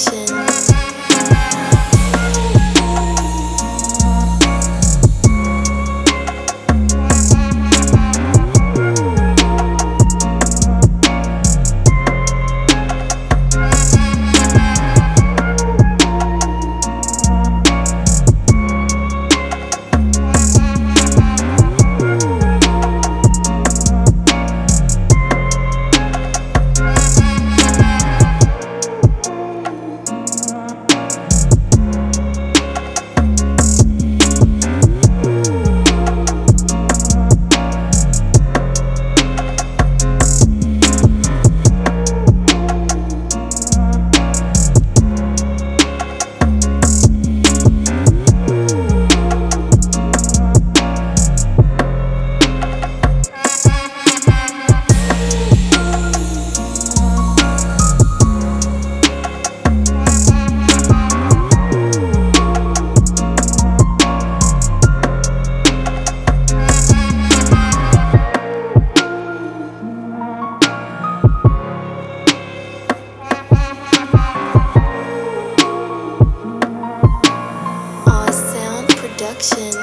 深 action.